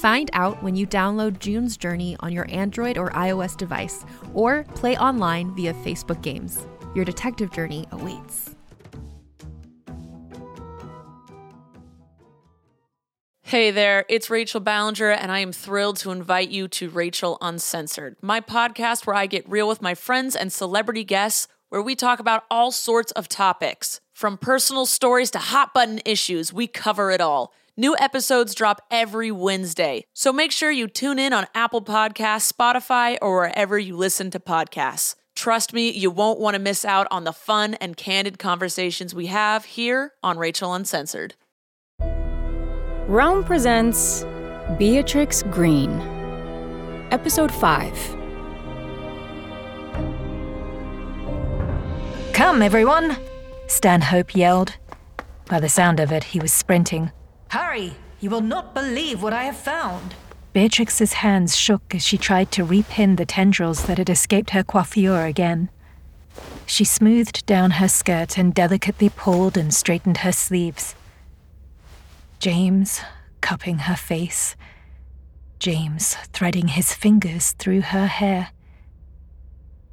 Find out when you download June's Journey on your Android or iOS device, or play online via Facebook Games. Your detective journey awaits. Hey there, it's Rachel Ballinger, and I am thrilled to invite you to Rachel Uncensored, my podcast where I get real with my friends and celebrity guests, where we talk about all sorts of topics. From personal stories to hot button issues, we cover it all. New episodes drop every Wednesday, so make sure you tune in on Apple Podcasts, Spotify, or wherever you listen to podcasts. Trust me, you won't want to miss out on the fun and candid conversations we have here on Rachel Uncensored. Realm presents Beatrix Green, Episode 5. Come, everyone! Stanhope yelled. By the sound of it, he was sprinting. Hurry! You will not believe what I have found! Beatrix's hands shook as she tried to repin the tendrils that had escaped her coiffure again. She smoothed down her skirt and delicately pulled and straightened her sleeves. James cupping her face. James threading his fingers through her hair.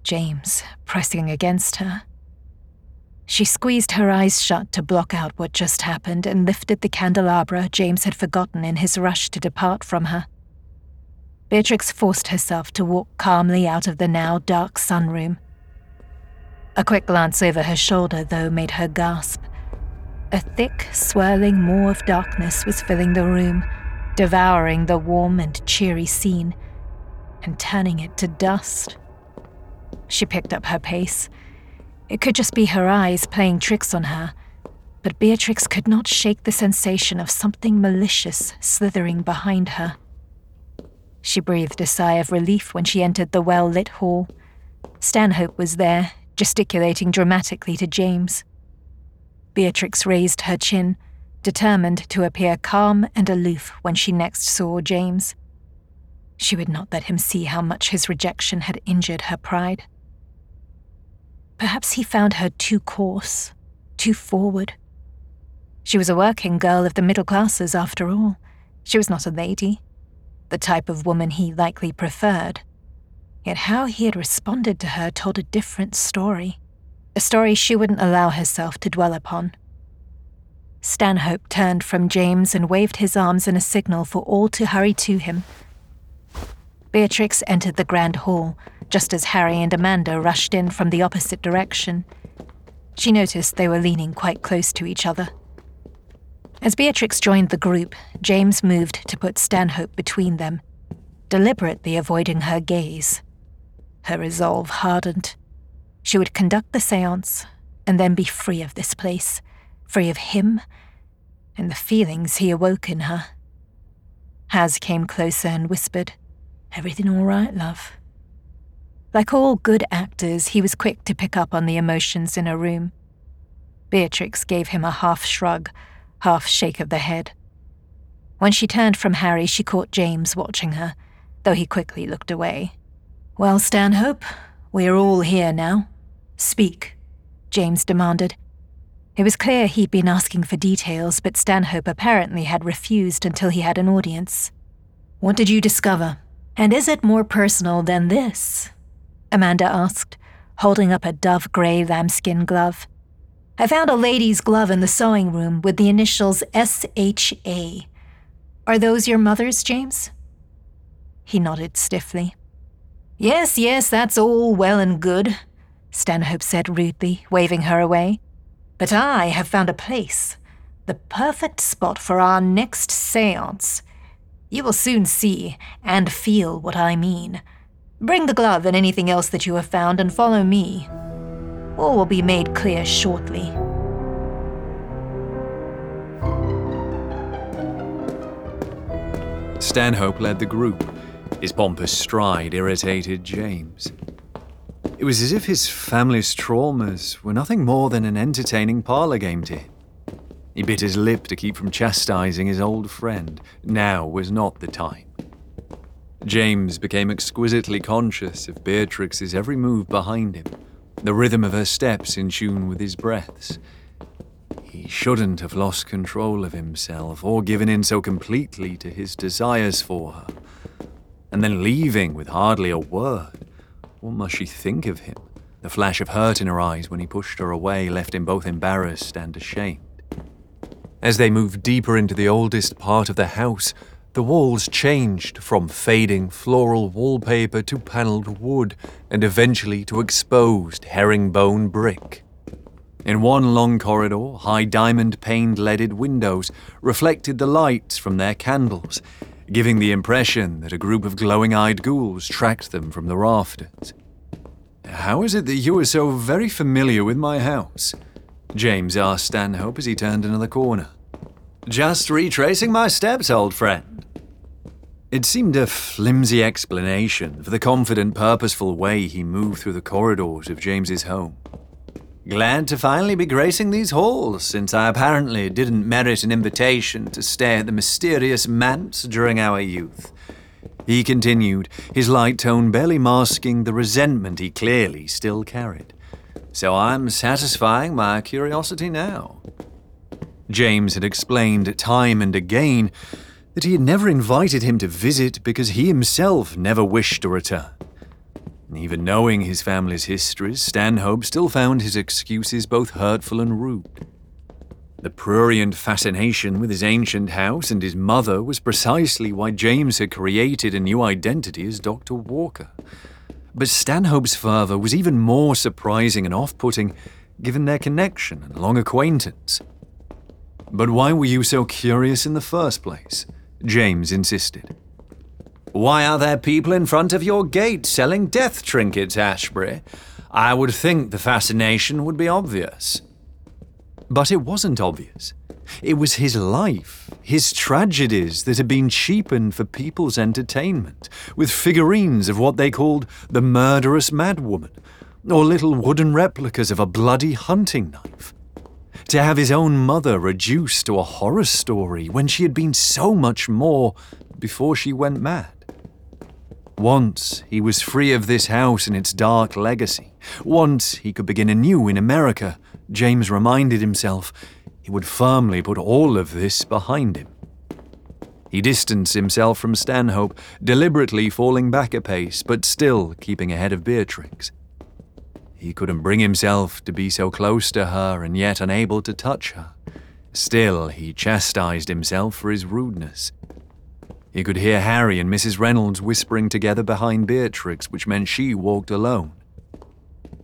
James pressing against her. She squeezed her eyes shut to block out what just happened and lifted the candelabra James had forgotten in his rush to depart from her. Beatrix forced herself to walk calmly out of the now dark sunroom. A quick glance over her shoulder, though, made her gasp. A thick, swirling maw of darkness was filling the room, devouring the warm and cheery scene, and turning it to dust. She picked up her pace. It could just be her eyes playing tricks on her, but Beatrix could not shake the sensation of something malicious slithering behind her. She breathed a sigh of relief when she entered the well lit hall. Stanhope was there, gesticulating dramatically to James. Beatrix raised her chin, determined to appear calm and aloof when she next saw James. She would not let him see how much his rejection had injured her pride. Perhaps he found her too coarse, too forward. She was a working girl of the middle classes, after all. She was not a lady, the type of woman he likely preferred. Yet how he had responded to her told a different story a story she wouldn't allow herself to dwell upon. Stanhope turned from James and waved his arms in a signal for all to hurry to him. Beatrix entered the grand hall just as Harry and Amanda rushed in from the opposite direction. She noticed they were leaning quite close to each other. As Beatrix joined the group, James moved to put Stanhope between them, deliberately avoiding her gaze. Her resolve hardened. She would conduct the seance and then be free of this place, free of him and the feelings he awoke in her. Haz came closer and whispered, Everything all right, love? Like all good actors, he was quick to pick up on the emotions in a room. Beatrix gave him a half shrug, half shake of the head. When she turned from Harry, she caught James watching her, though he quickly looked away. Well, Stanhope, we are all here now. Speak, James demanded. It was clear he'd been asking for details, but Stanhope apparently had refused until he had an audience. What did you discover? And is it more personal than this? Amanda asked, holding up a dove grey lambskin glove. I found a lady's glove in the sewing room with the initials S.H.A. Are those your mother's, James? He nodded stiffly. Yes, yes, that's all well and good, Stanhope said rudely, waving her away. But I have found a place, the perfect spot for our next seance. You will soon see and feel what I mean. Bring the glove and anything else that you have found and follow me. All will be made clear shortly. Stanhope led the group. His pompous stride irritated James. It was as if his family's traumas were nothing more than an entertaining parlor game to him. He bit his lip to keep from chastising his old friend. Now was not the time. James became exquisitely conscious of Beatrix's every move behind him, the rhythm of her steps in tune with his breaths. He shouldn't have lost control of himself or given in so completely to his desires for her. And then leaving with hardly a word. What must she think of him? The flash of hurt in her eyes when he pushed her away left him both embarrassed and ashamed. As they moved deeper into the oldest part of the house, the walls changed from fading floral wallpaper to panelled wood and eventually to exposed herringbone brick. In one long corridor, high diamond paned leaded windows reflected the lights from their candles, giving the impression that a group of glowing eyed ghouls tracked them from the rafters. How is it that you are so very familiar with my house? James asked Stanhope as he turned another corner. Just retracing my steps, old friend. It seemed a flimsy explanation for the confident, purposeful way he moved through the corridors of James's home. Glad to finally be gracing these halls, since I apparently didn't merit an invitation to stay at the mysterious manse during our youth. He continued, his light tone barely masking the resentment he clearly still carried. So I'm satisfying my curiosity now. James had explained time and again that he had never invited him to visit because he himself never wished to return. Even knowing his family's histories, Stanhope still found his excuses both hurtful and rude. The prurient fascination with his ancient house and his mother was precisely why James had created a new identity as Dr. Walker. But Stanhope's fervour was even more surprising and off putting given their connection and long acquaintance. But why were you so curious in the first place? James insisted. Why are there people in front of your gate selling death trinkets, Ashbury? I would think the fascination would be obvious. But it wasn't obvious. It was his life, his tragedies that had been cheapened for people's entertainment, with figurines of what they called the murderous madwoman, or little wooden replicas of a bloody hunting knife. To have his own mother reduced to a horror story when she had been so much more before she went mad. Once he was free of this house and its dark legacy. Once he could begin anew in America, James reminded himself he would firmly put all of this behind him. He distanced himself from Stanhope, deliberately falling back a pace, but still keeping ahead of Beatrix. He couldn't bring himself to be so close to her and yet unable to touch her. Still, he chastised himself for his rudeness. He could hear Harry and Mrs. Reynolds whispering together behind Beatrix, which meant she walked alone.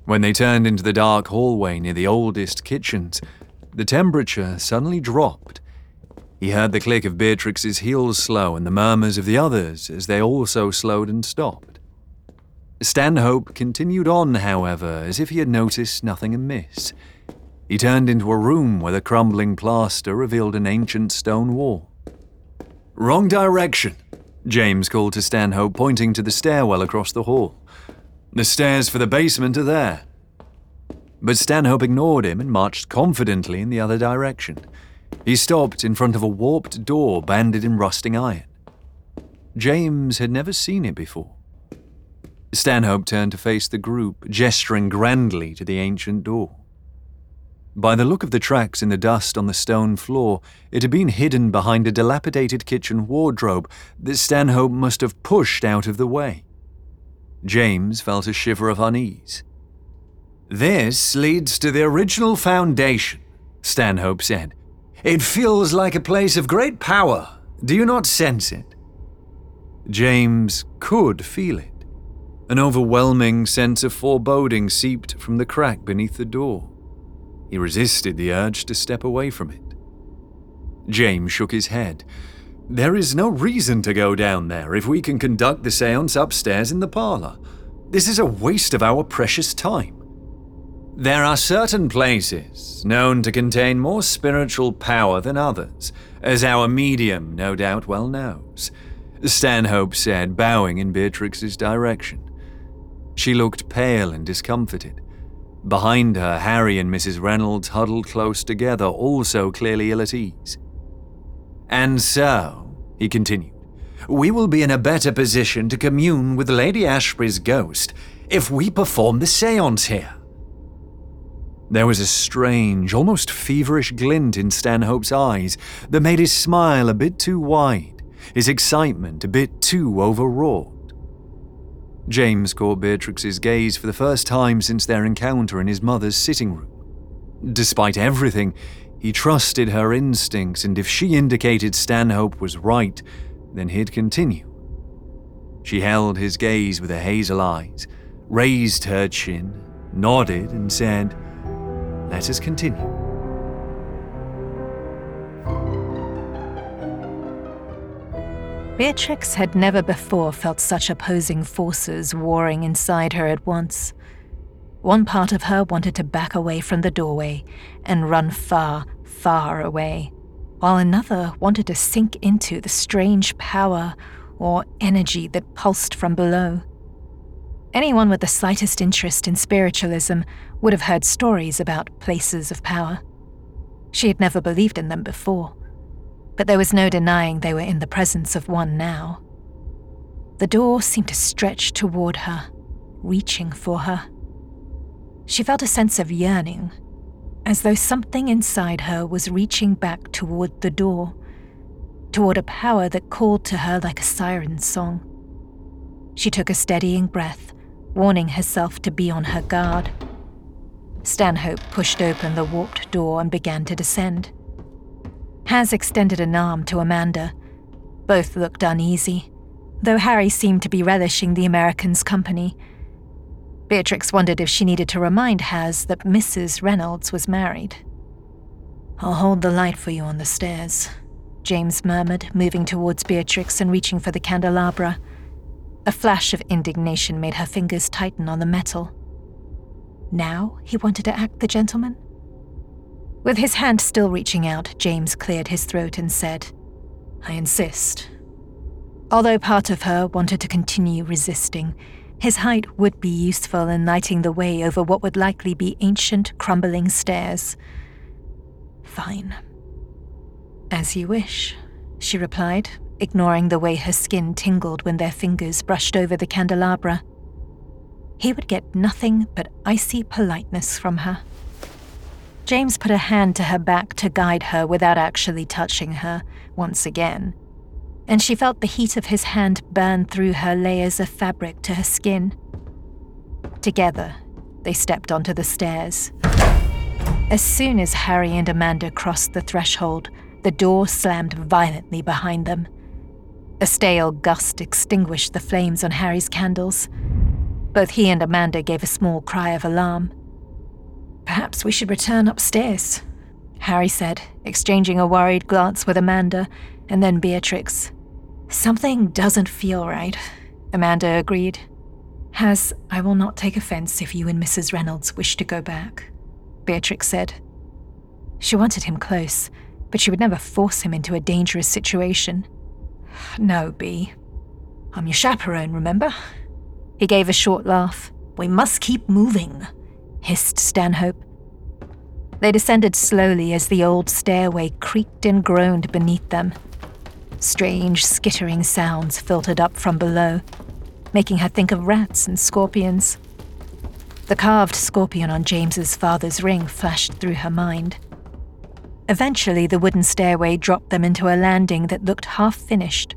When they turned into the dark hallway near the oldest kitchens, the temperature suddenly dropped. He heard the click of Beatrix's heels slow and the murmurs of the others as they also slowed and stopped. Stanhope continued on, however, as if he had noticed nothing amiss. He turned into a room where the crumbling plaster revealed an ancient stone wall. Wrong direction, James called to Stanhope, pointing to the stairwell across the hall. The stairs for the basement are there. But Stanhope ignored him and marched confidently in the other direction. He stopped in front of a warped door banded in rusting iron. James had never seen it before. Stanhope turned to face the group, gesturing grandly to the ancient door. By the look of the tracks in the dust on the stone floor, it had been hidden behind a dilapidated kitchen wardrobe that Stanhope must have pushed out of the way. James felt a shiver of unease. This leads to the original foundation, Stanhope said. It feels like a place of great power. Do you not sense it? James could feel it. An overwhelming sense of foreboding seeped from the crack beneath the door. He resisted the urge to step away from it. James shook his head. There is no reason to go down there if we can conduct the seance upstairs in the parlor. This is a waste of our precious time. There are certain places known to contain more spiritual power than others, as our medium no doubt well knows, Stanhope said, bowing in Beatrix's direction. She looked pale and discomfited. Behind her, Harry and Mrs. Reynolds huddled close together, also clearly ill at ease. And so, he continued, we will be in a better position to commune with Lady Ashbury's ghost if we perform the seance here. There was a strange, almost feverish glint in Stanhope's eyes that made his smile a bit too wide, his excitement a bit too overwrought. James caught Beatrix's gaze for the first time since their encounter in his mother's sitting room. Despite everything, he trusted her instincts, and if she indicated Stanhope was right, then he'd continue. She held his gaze with her hazel eyes, raised her chin, nodded, and said, Let us continue. Beatrix had never before felt such opposing forces warring inside her at once. One part of her wanted to back away from the doorway and run far, far away, while another wanted to sink into the strange power or energy that pulsed from below. Anyone with the slightest interest in spiritualism would have heard stories about places of power. She had never believed in them before but there was no denying they were in the presence of one now. The door seemed to stretch toward her, reaching for her. She felt a sense of yearning, as though something inside her was reaching back toward the door, toward a power that called to her like a siren song. She took a steadying breath, warning herself to be on her guard. Stanhope pushed open the warped door and began to descend. Haz extended an arm to Amanda. Both looked uneasy, though Harry seemed to be relishing the American's company. Beatrix wondered if she needed to remind Haz that Mrs. Reynolds was married. I'll hold the light for you on the stairs, James murmured, moving towards Beatrix and reaching for the candelabra. A flash of indignation made her fingers tighten on the metal. Now he wanted to act the gentleman? With his hand still reaching out, James cleared his throat and said, I insist. Although part of her wanted to continue resisting, his height would be useful in lighting the way over what would likely be ancient, crumbling stairs. Fine. As you wish, she replied, ignoring the way her skin tingled when their fingers brushed over the candelabra. He would get nothing but icy politeness from her. James put a hand to her back to guide her without actually touching her, once again. And she felt the heat of his hand burn through her layers of fabric to her skin. Together, they stepped onto the stairs. As soon as Harry and Amanda crossed the threshold, the door slammed violently behind them. A stale gust extinguished the flames on Harry's candles. Both he and Amanda gave a small cry of alarm. Perhaps we should return upstairs, Harry said, exchanging a worried glance with Amanda and then Beatrix. Something doesn't feel right, Amanda agreed. Haz, I will not take offense if you and Mrs. Reynolds wish to go back, Beatrix said. She wanted him close, but she would never force him into a dangerous situation. No, Bee. I'm your chaperone, remember? He gave a short laugh. We must keep moving hissed Stanhope. They descended slowly as the old stairway creaked and groaned beneath them. Strange, skittering sounds filtered up from below, making her think of rats and scorpions. The carved scorpion on James's father's ring flashed through her mind. Eventually, the wooden stairway dropped them into a landing that looked half finished.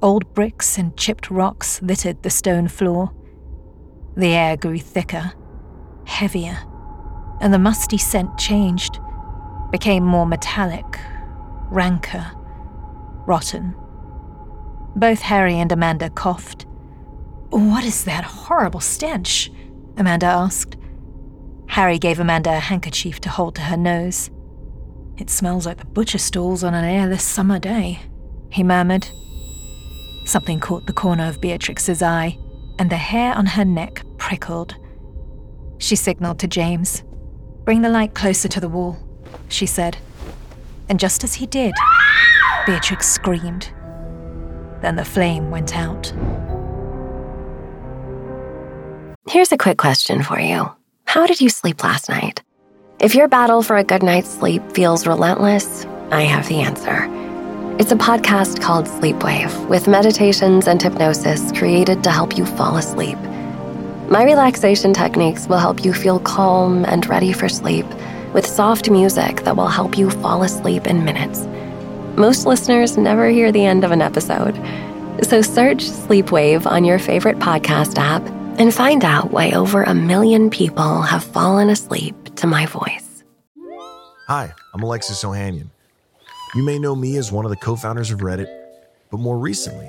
Old bricks and chipped rocks littered the stone floor. The air grew thicker, heavier, and the musty scent changed, became more metallic, ranker, rotten. Both Harry and Amanda coughed. What is that horrible stench? Amanda asked. Harry gave Amanda a handkerchief to hold to her nose. It smells like the butcher stalls on an airless summer day, he murmured. Something caught the corner of Beatrix's eye, and the hair on her neck prickled. She signaled to James. Bring the light closer to the wall, she said. And just as he did, Beatrix screamed. Then the flame went out. Here's a quick question for you How did you sleep last night? If your battle for a good night's sleep feels relentless, I have the answer. It's a podcast called Sleepwave with meditations and hypnosis created to help you fall asleep. My relaxation techniques will help you feel calm and ready for sleep with soft music that will help you fall asleep in minutes. Most listeners never hear the end of an episode. So search Sleepwave on your favorite podcast app and find out why over a million people have fallen asleep to my voice. Hi, I'm Alexis Ohanian. You may know me as one of the co founders of Reddit, but more recently,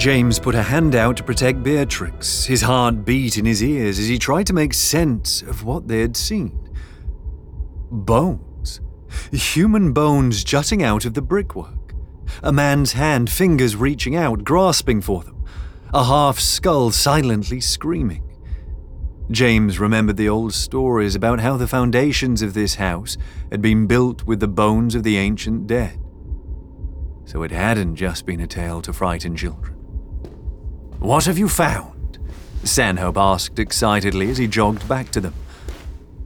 James put a hand out to protect Beatrix, his heart beat in his ears as he tried to make sense of what they had seen. Bones. Human bones jutting out of the brickwork. A man's hand, fingers reaching out, grasping for them. A half skull silently screaming. James remembered the old stories about how the foundations of this house had been built with the bones of the ancient dead. So it hadn't just been a tale to frighten children. What have you found? Stanhope asked excitedly as he jogged back to them.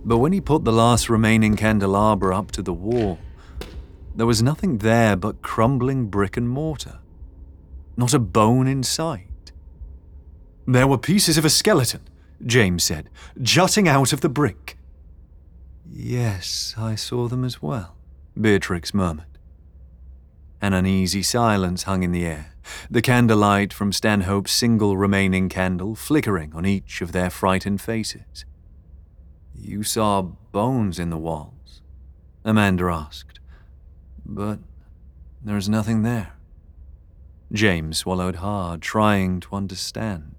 But when he put the last remaining candelabra up to the wall, there was nothing there but crumbling brick and mortar. Not a bone in sight. There were pieces of a skeleton, James said, jutting out of the brick. Yes, I saw them as well, Beatrix murmured. An uneasy silence hung in the air, the candlelight from Stanhope's single remaining candle flickering on each of their frightened faces. You saw bones in the walls? Amanda asked. But there's nothing there. James swallowed hard, trying to understand.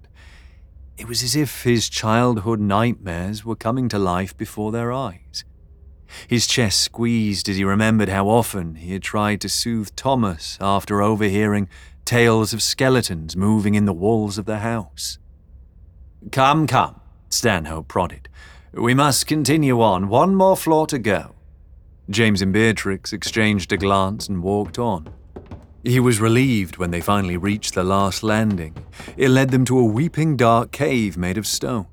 It was as if his childhood nightmares were coming to life before their eyes. His chest squeezed as he remembered how often he had tried to soothe Thomas after overhearing tales of skeletons moving in the walls of the house. Come, come, Stanhope prodded. We must continue on. One more floor to go. James and Beatrix exchanged a glance and walked on. He was relieved when they finally reached the last landing. It led them to a weeping dark cave made of stone.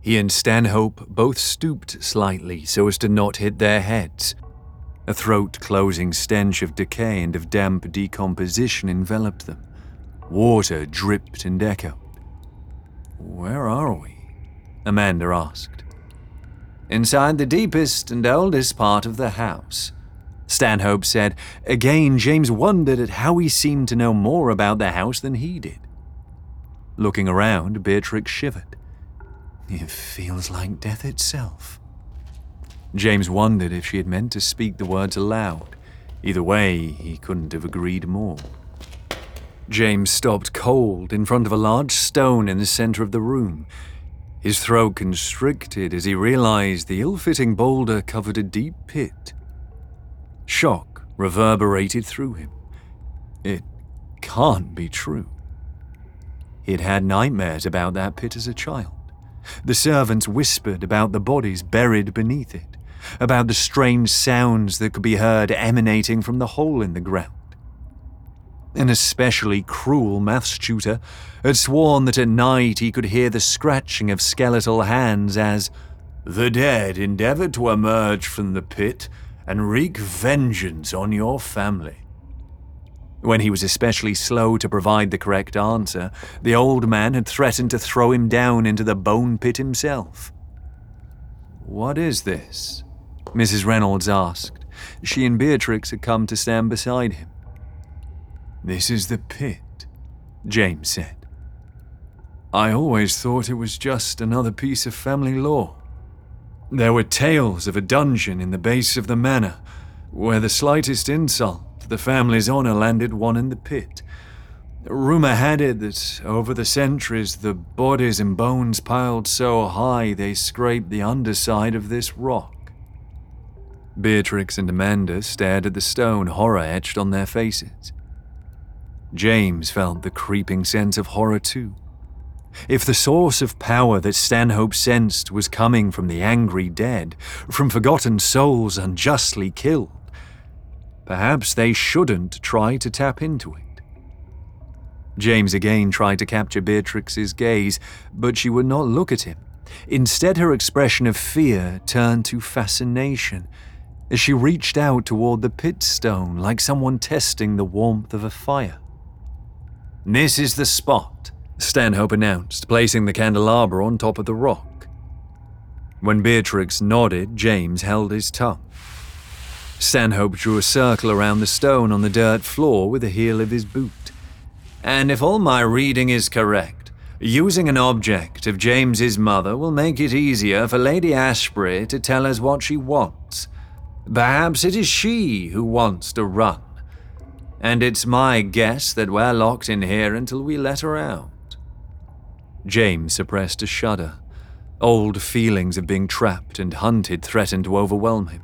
He and Stanhope both stooped slightly so as to not hit their heads. A throat closing stench of decay and of damp decomposition enveloped them. Water dripped and echoed. Where are we? Amanda asked. Inside the deepest and oldest part of the house, Stanhope said. Again, James wondered at how he seemed to know more about the house than he did. Looking around, Beatrix shivered. It feels like death itself. James wondered if she had meant to speak the words aloud. Either way, he couldn't have agreed more. James stopped cold in front of a large stone in the center of the room. His throat constricted as he realized the ill fitting boulder covered a deep pit. Shock reverberated through him. It can't be true. He'd had nightmares about that pit as a child. The servants whispered about the bodies buried beneath it, about the strange sounds that could be heard emanating from the hole in the ground. An especially cruel maths tutor had sworn that at night he could hear the scratching of skeletal hands as the dead endeavored to emerge from the pit and wreak vengeance on your family. When he was especially slow to provide the correct answer, the old man had threatened to throw him down into the bone pit himself. What is this? Mrs. Reynolds asked. She and Beatrix had come to stand beside him. This is the pit, James said. I always thought it was just another piece of family lore. There were tales of a dungeon in the base of the manor, where the slightest insult to the family's honor landed one in the pit. Rumor had it that over the centuries the bodies and bones piled so high they scraped the underside of this rock. Beatrix and Amanda stared at the stone, horror etched on their faces. James felt the creeping sense of horror too. If the source of power that Stanhope sensed was coming from the angry dead, from forgotten souls unjustly killed, perhaps they shouldn't try to tap into it. James again tried to capture Beatrix's gaze, but she would not look at him. Instead, her expression of fear turned to fascination as she reached out toward the pit stone like someone testing the warmth of a fire. This is the spot, Stanhope announced, placing the candelabra on top of the rock. When Beatrix nodded, James held his tongue. Stanhope drew a circle around the stone on the dirt floor with the heel of his boot. And if all my reading is correct, using an object of James's mother will make it easier for Lady Ashbury to tell us what she wants. Perhaps it is she who wants to run. And it's my guess that we're locked in here until we let her out. James suppressed a shudder. Old feelings of being trapped and hunted threatened to overwhelm him.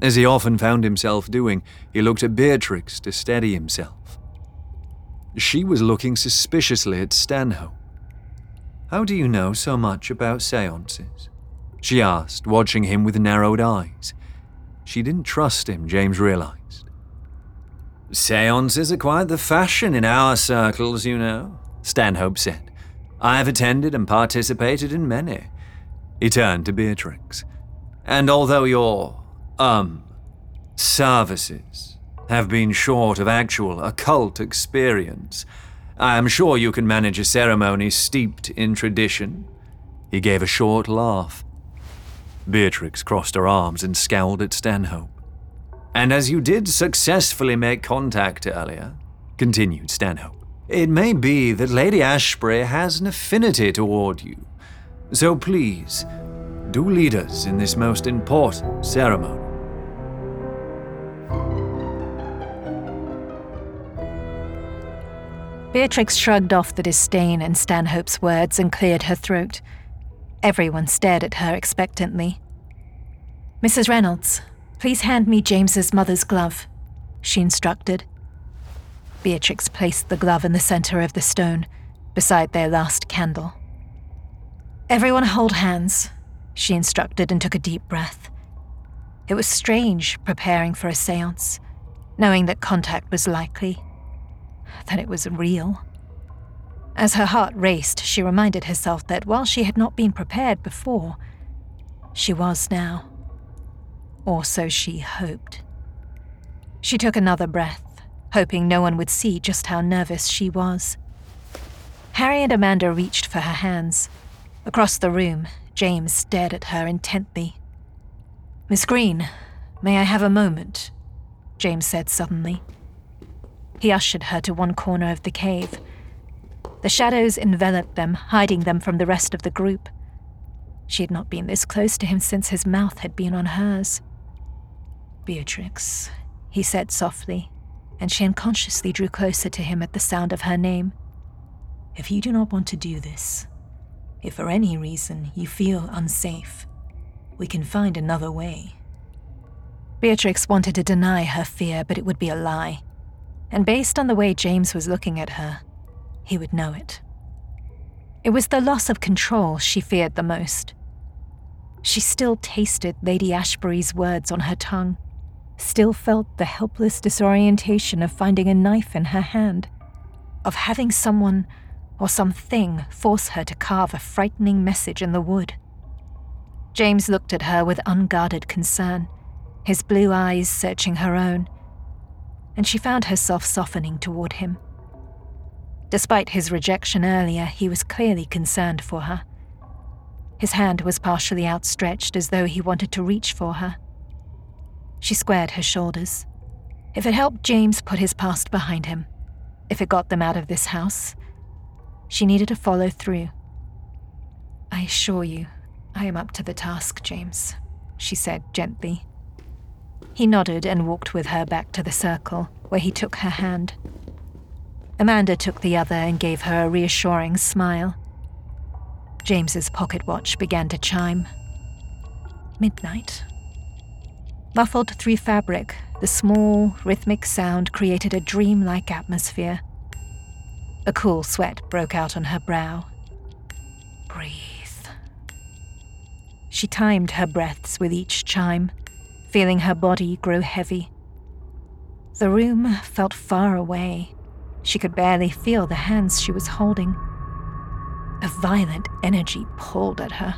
As he often found himself doing, he looked at Beatrix to steady himself. She was looking suspiciously at Stanhope. How do you know so much about seances? She asked, watching him with narrowed eyes. She didn't trust him, James realized. Seances are quite the fashion in our circles, you know, Stanhope said. I have attended and participated in many. He turned to Beatrix. And although your, um, services have been short of actual occult experience, I am sure you can manage a ceremony steeped in tradition. He gave a short laugh. Beatrix crossed her arms and scowled at Stanhope. And as you did successfully make contact earlier, continued Stanhope, it may be that Lady Ashbury has an affinity toward you. So please, do lead us in this most important ceremony. Beatrix shrugged off the disdain in Stanhope's words and cleared her throat. Everyone stared at her expectantly. Mrs. Reynolds, please hand me James's mother's glove, she instructed. Beatrix placed the glove in the center of the stone, beside their last candle. Everyone hold hands, she instructed and took a deep breath. It was strange preparing for a seance, knowing that contact was likely, that it was real. As her heart raced, she reminded herself that while she had not been prepared before, she was now. Or so she hoped. She took another breath, hoping no one would see just how nervous she was. Harry and Amanda reached for her hands. Across the room, James stared at her intently. Miss Green, may I have a moment? James said suddenly. He ushered her to one corner of the cave. The shadows enveloped them, hiding them from the rest of the group. She had not been this close to him since his mouth had been on hers. Beatrix, he said softly, and she unconsciously drew closer to him at the sound of her name. If you do not want to do this, if for any reason you feel unsafe, we can find another way. Beatrix wanted to deny her fear, but it would be a lie. And based on the way James was looking at her, he would know it. It was the loss of control she feared the most. She still tasted Lady Ashbury's words on her tongue, still felt the helpless disorientation of finding a knife in her hand, of having someone or something force her to carve a frightening message in the wood. James looked at her with unguarded concern, his blue eyes searching her own, and she found herself softening toward him. Despite his rejection earlier, he was clearly concerned for her. His hand was partially outstretched as though he wanted to reach for her. She squared her shoulders. If it helped James put his past behind him, if it got them out of this house, she needed to follow through. I assure you, I am up to the task, James, she said gently. He nodded and walked with her back to the circle, where he took her hand. Amanda took the other and gave her a reassuring smile. James's pocket watch began to chime. Midnight. Muffled through fabric, the small, rhythmic sound created a dreamlike atmosphere. A cool sweat broke out on her brow. Breathe. She timed her breaths with each chime, feeling her body grow heavy. The room felt far away. She could barely feel the hands she was holding. A violent energy pulled at her.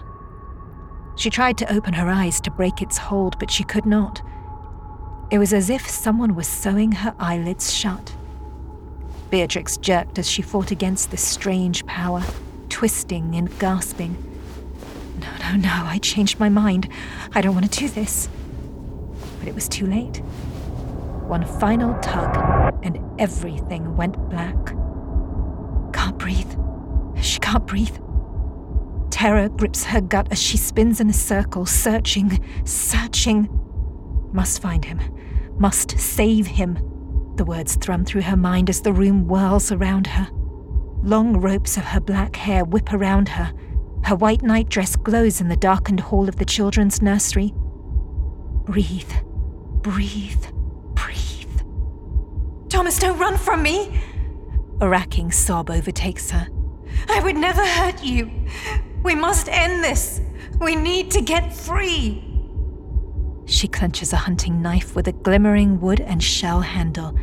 She tried to open her eyes to break its hold, but she could not. It was as if someone was sewing her eyelids shut. Beatrix jerked as she fought against this strange power, twisting and gasping. No, no, no, I changed my mind. I don't want to do this. But it was too late. One final tug, and everything went black. Can't breathe. She can't breathe. Terror grips her gut as she spins in a circle, searching, searching. Must find him. Must save him. The words thrum through her mind as the room whirls around her. Long ropes of her black hair whip around her. Her white nightdress glows in the darkened hall of the children's nursery. Breathe, breathe. Thomas, don't run from me! A racking sob overtakes her. I would never hurt you. We must end this. We need to get free. She clenches a hunting knife with a glimmering wood and shell handle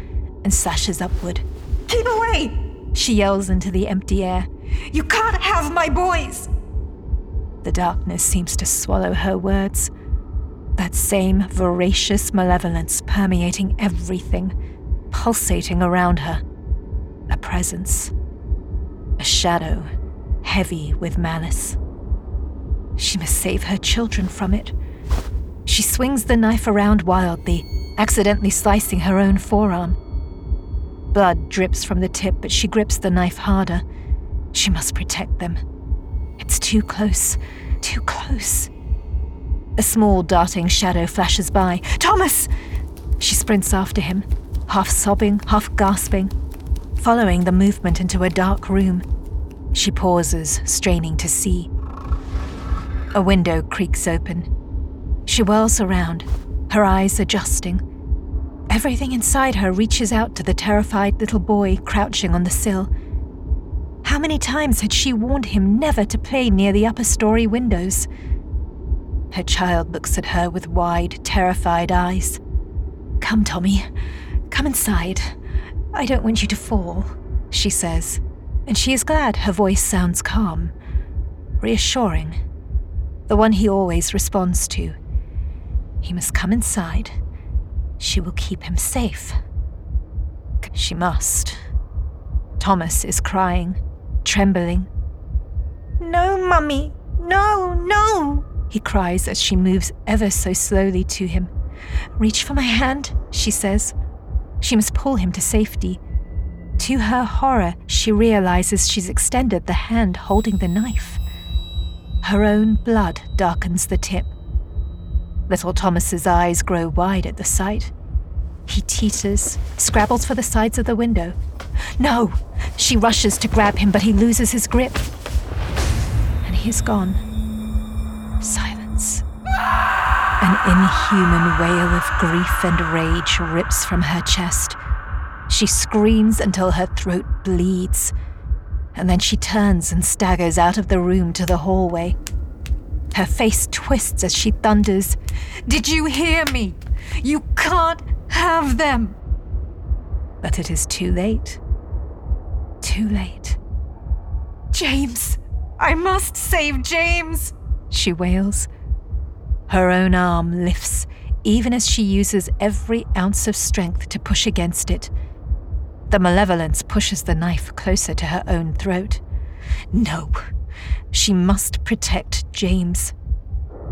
and slashes upward. Keep away! She yells into the empty air. You can't have my boys! The darkness seems to swallow her words. That same voracious malevolence permeating everything, pulsating around her. A presence a shadow, heavy with malice. She must save her children from it. She swings the knife around wildly, accidentally slicing her own forearm. Blood drips from the tip, but she grips the knife harder. She must protect them. It's too close, too close. A small darting shadow flashes by. Thomas! She sprints after him, half sobbing, half gasping following the movement into a dark room. She pauses, straining to see. A window creaks open. She whirls around, her eyes adjusting. Everything inside her reaches out to the terrified little boy crouching on the sill. How many times had she warned him never to play near the upper story windows? Her child looks at her with wide, terrified eyes. Come, Tommy. Come inside. I don't want you to fall, she says, and she is glad her voice sounds calm, reassuring, the one he always responds to. He must come inside. She will keep him safe. She must. Thomas is crying, trembling. No, Mummy, no, no, he cries as she moves ever so slowly to him. Reach for my hand, she says. She must pull him to safety. To her horror, she realizes she's extended the hand holding the knife. Her own blood darkens the tip. Little Thomas's eyes grow wide at the sight. He teeters, scrabbles for the sides of the window. No! She rushes to grab him, but he loses his grip. And he is gone. Silence. Ah! An inhuman wail of grief and rage rips from her chest. She screams until her throat bleeds, and then she turns and staggers out of the room to the hallway. Her face twists as she thunders, Did you hear me? You can't have them! But it is too late. Too late. James! I must save James! She wails. Her own arm lifts, even as she uses every ounce of strength to push against it. The malevolence pushes the knife closer to her own throat. No, She must protect James.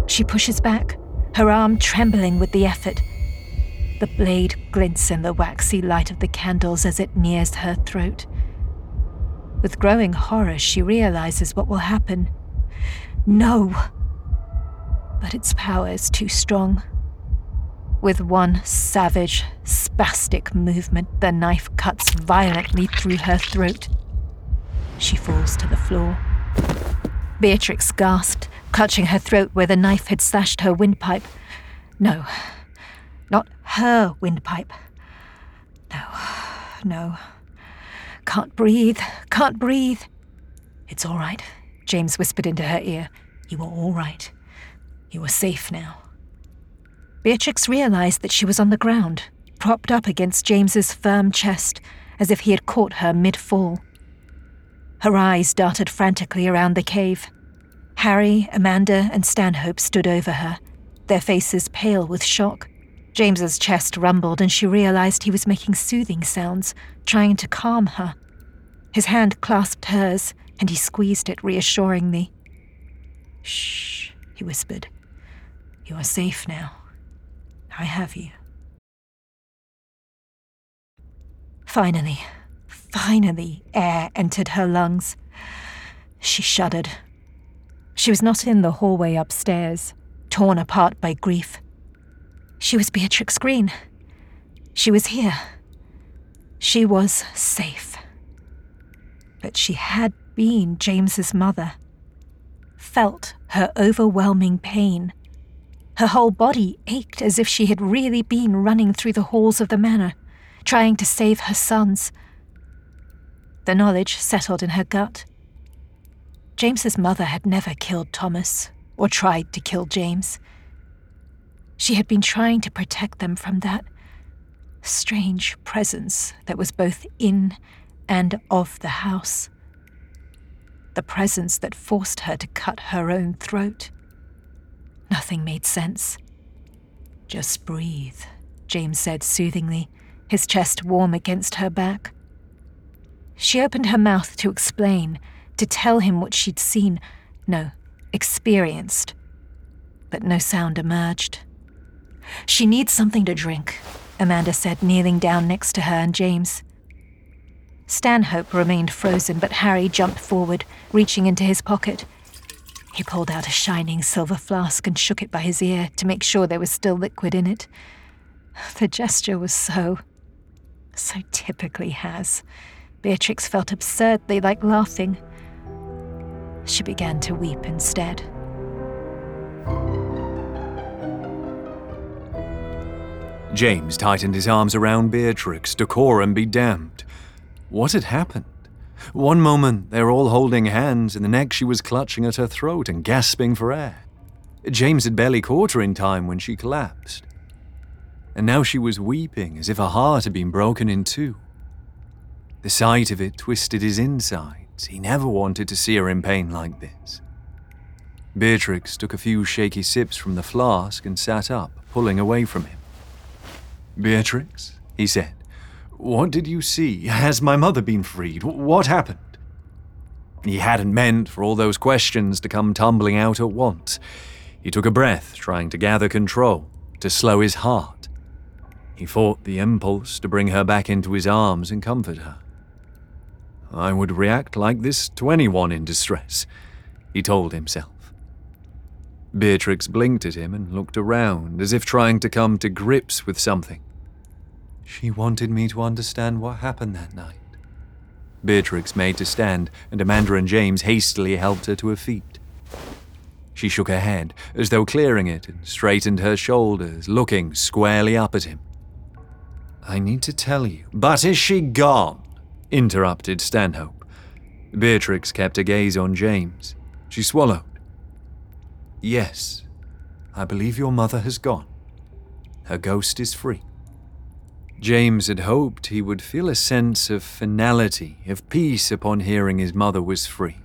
She pushes back, her arm trembling with the effort. The blade glints in the waxy light of the candles as it nears her throat. With growing horror, she realizes what will happen. No! But its power is too strong. With one savage, spastic movement, the knife cuts violently through her throat. She falls to the floor. Beatrix gasped, clutching her throat where the knife had slashed her windpipe. No, not her windpipe. No, no. Can't breathe, can't breathe. It's all right, James whispered into her ear. You are all right. You are safe now. Beatrix realized that she was on the ground, propped up against James's firm chest, as if he had caught her mid fall. Her eyes darted frantically around the cave. Harry, Amanda, and Stanhope stood over her, their faces pale with shock. James's chest rumbled, and she realized he was making soothing sounds, trying to calm her. His hand clasped hers, and he squeezed it reassuringly. Shh, he whispered. You are safe now. I have you. Finally, finally, air entered her lungs. She shuddered. She was not in the hallway upstairs, torn apart by grief. She was Beatrix Green. She was here. She was safe. But she had been James's mother. Felt her overwhelming pain. Her whole body ached as if she had really been running through the halls of the manor, trying to save her sons. The knowledge settled in her gut. James's mother had never killed Thomas or tried to kill James. She had been trying to protect them from that strange presence that was both in and of the house. The presence that forced her to cut her own throat. Nothing made sense. Just breathe, James said soothingly, his chest warm against her back. She opened her mouth to explain, to tell him what she'd seen, no, experienced. But no sound emerged. She needs something to drink, Amanda said, kneeling down next to her and James. Stanhope remained frozen, but Harry jumped forward, reaching into his pocket. He pulled out a shining silver flask and shook it by his ear to make sure there was still liquid in it. The gesture was so. so typically Haz. Beatrix felt absurdly like laughing. She began to weep instead. James tightened his arms around Beatrix, decorum be damned. What had happened? One moment they were all holding hands, and the next she was clutching at her throat and gasping for air. James had barely caught her in time when she collapsed. And now she was weeping as if her heart had been broken in two. The sight of it twisted his insides. He never wanted to see her in pain like this. Beatrix took a few shaky sips from the flask and sat up, pulling away from him. Beatrix, he said, what did you see? Has my mother been freed? What happened? He hadn't meant for all those questions to come tumbling out at once. He took a breath, trying to gather control, to slow his heart. He fought the impulse to bring her back into his arms and comfort her. I would react like this to anyone in distress, he told himself. Beatrix blinked at him and looked around, as if trying to come to grips with something. She wanted me to understand what happened that night. Beatrix made to stand, and Amanda and James hastily helped her to her feet. She shook her head, as though clearing it, and straightened her shoulders, looking squarely up at him. I need to tell you. But is she gone? interrupted Stanhope. Beatrix kept her gaze on James. She swallowed. Yes, I believe your mother has gone. Her ghost is free. James had hoped he would feel a sense of finality, of peace upon hearing his mother was free.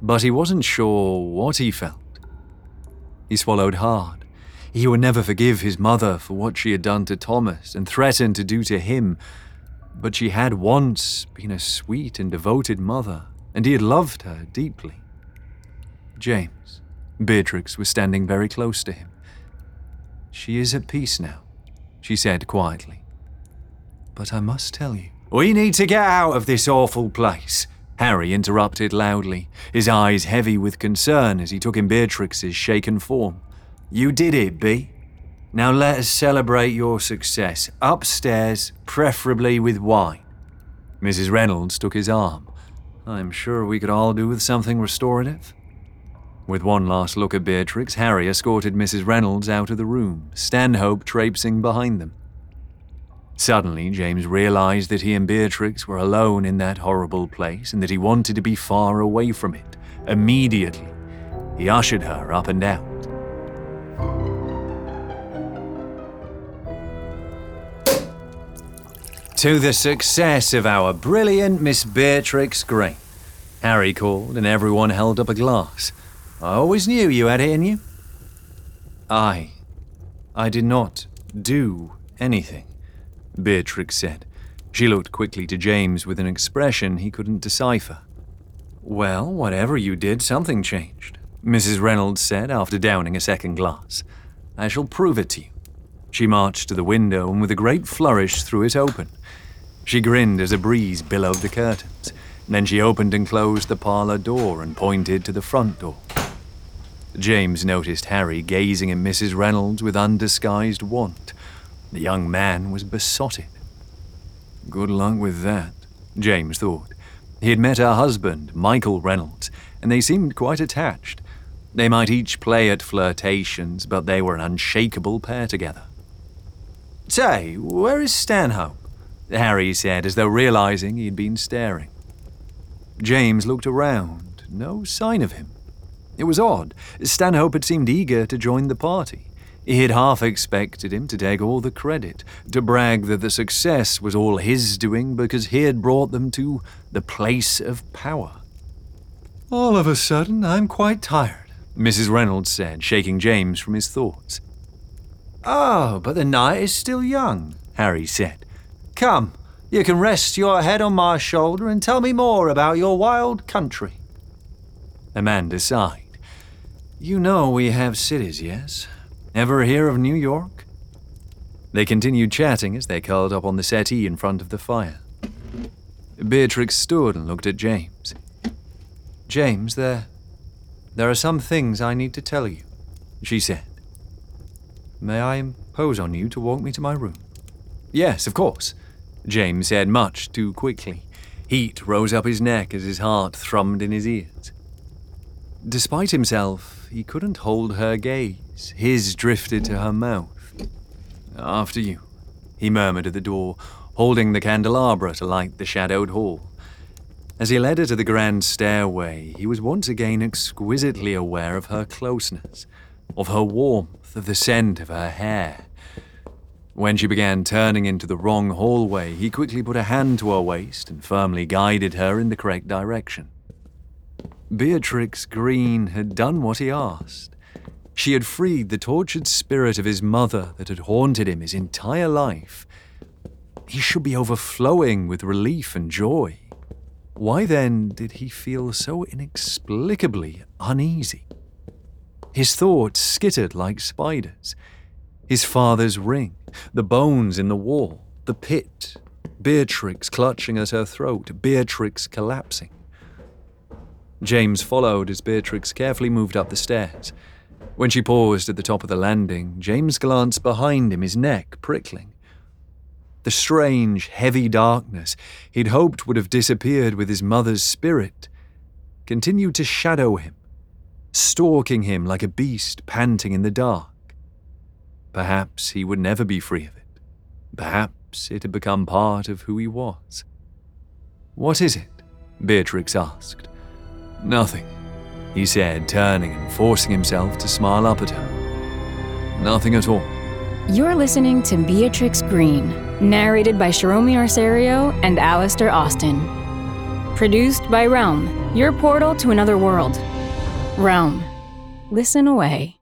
But he wasn't sure what he felt. He swallowed hard. He would never forgive his mother for what she had done to Thomas and threatened to do to him but she had once been a sweet and devoted mother, and he had loved her deeply. James. Beatrix was standing very close to him. She is at peace now, she said quietly. But I must tell you. We need to get out of this awful place, Harry interrupted loudly, his eyes heavy with concern as he took in Beatrix's shaken form. You did it, Bee. Now let us celebrate your success. Upstairs, preferably with wine. Mrs. Reynolds took his arm. I'm sure we could all do with something restorative. With one last look at Beatrix, Harry escorted Mrs. Reynolds out of the room, Stanhope traipsing behind them. Suddenly, James realized that he and Beatrix were alone in that horrible place and that he wanted to be far away from it. Immediately, he ushered her up and out. To the success of our brilliant Miss Beatrix Gray, Harry called, and everyone held up a glass. I always knew you had it in you. I. I did not do anything, Beatrix said. She looked quickly to James with an expression he couldn't decipher. Well, whatever you did, something changed, Mrs. Reynolds said after downing a second glass. I shall prove it to you. She marched to the window and with a great flourish threw it open. She grinned as a breeze billowed the curtains. Then she opened and closed the parlor door and pointed to the front door. James noticed Harry gazing at Mrs. Reynolds with undisguised want. The young man was besotted. Good luck with that, James thought. He had met her husband, Michael Reynolds, and they seemed quite attached. They might each play at flirtations, but they were an unshakable pair together. Say, where is Stanhope? Harry said, as though realizing he'd been staring. James looked around. No sign of him. It was odd. Stanhope had seemed eager to join the party. He had half expected him to take all the credit, to brag that the success was all his doing because he had brought them to the place of power. All of a sudden, I'm quite tired, Mrs. Reynolds said, shaking James from his thoughts. Oh, but the night is still young, Harry said. Come, you can rest your head on my shoulder and tell me more about your wild country. Amanda sighed. You know we have cities, yes? Ever hear of New York? They continued chatting as they curled up on the settee in front of the fire. Beatrix stood and looked at James. James, there. There are some things I need to tell you, she said. May I impose on you to walk me to my room? Yes, of course, James said much too quickly. Heat rose up his neck as his heart thrummed in his ears. Despite himself, he couldn't hold her gaze. His drifted to her mouth. After you, he murmured at the door, holding the candelabra to light the shadowed hall. As he led her to the grand stairway, he was once again exquisitely aware of her closeness, of her warmth of the scent of her hair. When she began turning into the wrong hallway, he quickly put a hand to her waist and firmly guided her in the correct direction. Beatrix Green had done what he asked. She had freed the tortured spirit of his mother that had haunted him his entire life. He should be overflowing with relief and joy. Why then did he feel so inexplicably uneasy? His thoughts skittered like spiders. His father's ring, the bones in the wall, the pit, Beatrix clutching at her throat, Beatrix collapsing. James followed as Beatrix carefully moved up the stairs. When she paused at the top of the landing, James glanced behind him, his neck prickling. The strange, heavy darkness he'd hoped would have disappeared with his mother's spirit continued to shadow him, stalking him like a beast panting in the dark. Perhaps he would never be free of it. Perhaps it had become part of who he was. What is it? Beatrix asked. Nothing, he said, turning and forcing himself to smile up at her. Nothing at all. You're listening to Beatrix Green, narrated by Shiromi Arserio and Alistair Austin. Produced by Realm, your portal to another world. Realm. Listen away.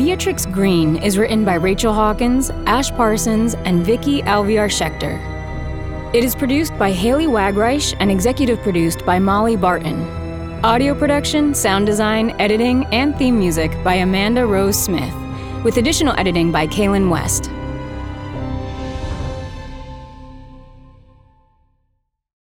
Beatrix Green is written by Rachel Hawkins, Ash Parsons, and Vicky Alvear Shecter. It is produced by Haley Wagreich and executive produced by Molly Barton. Audio production, sound design, editing, and theme music by Amanda Rose Smith, with additional editing by Kaylin West.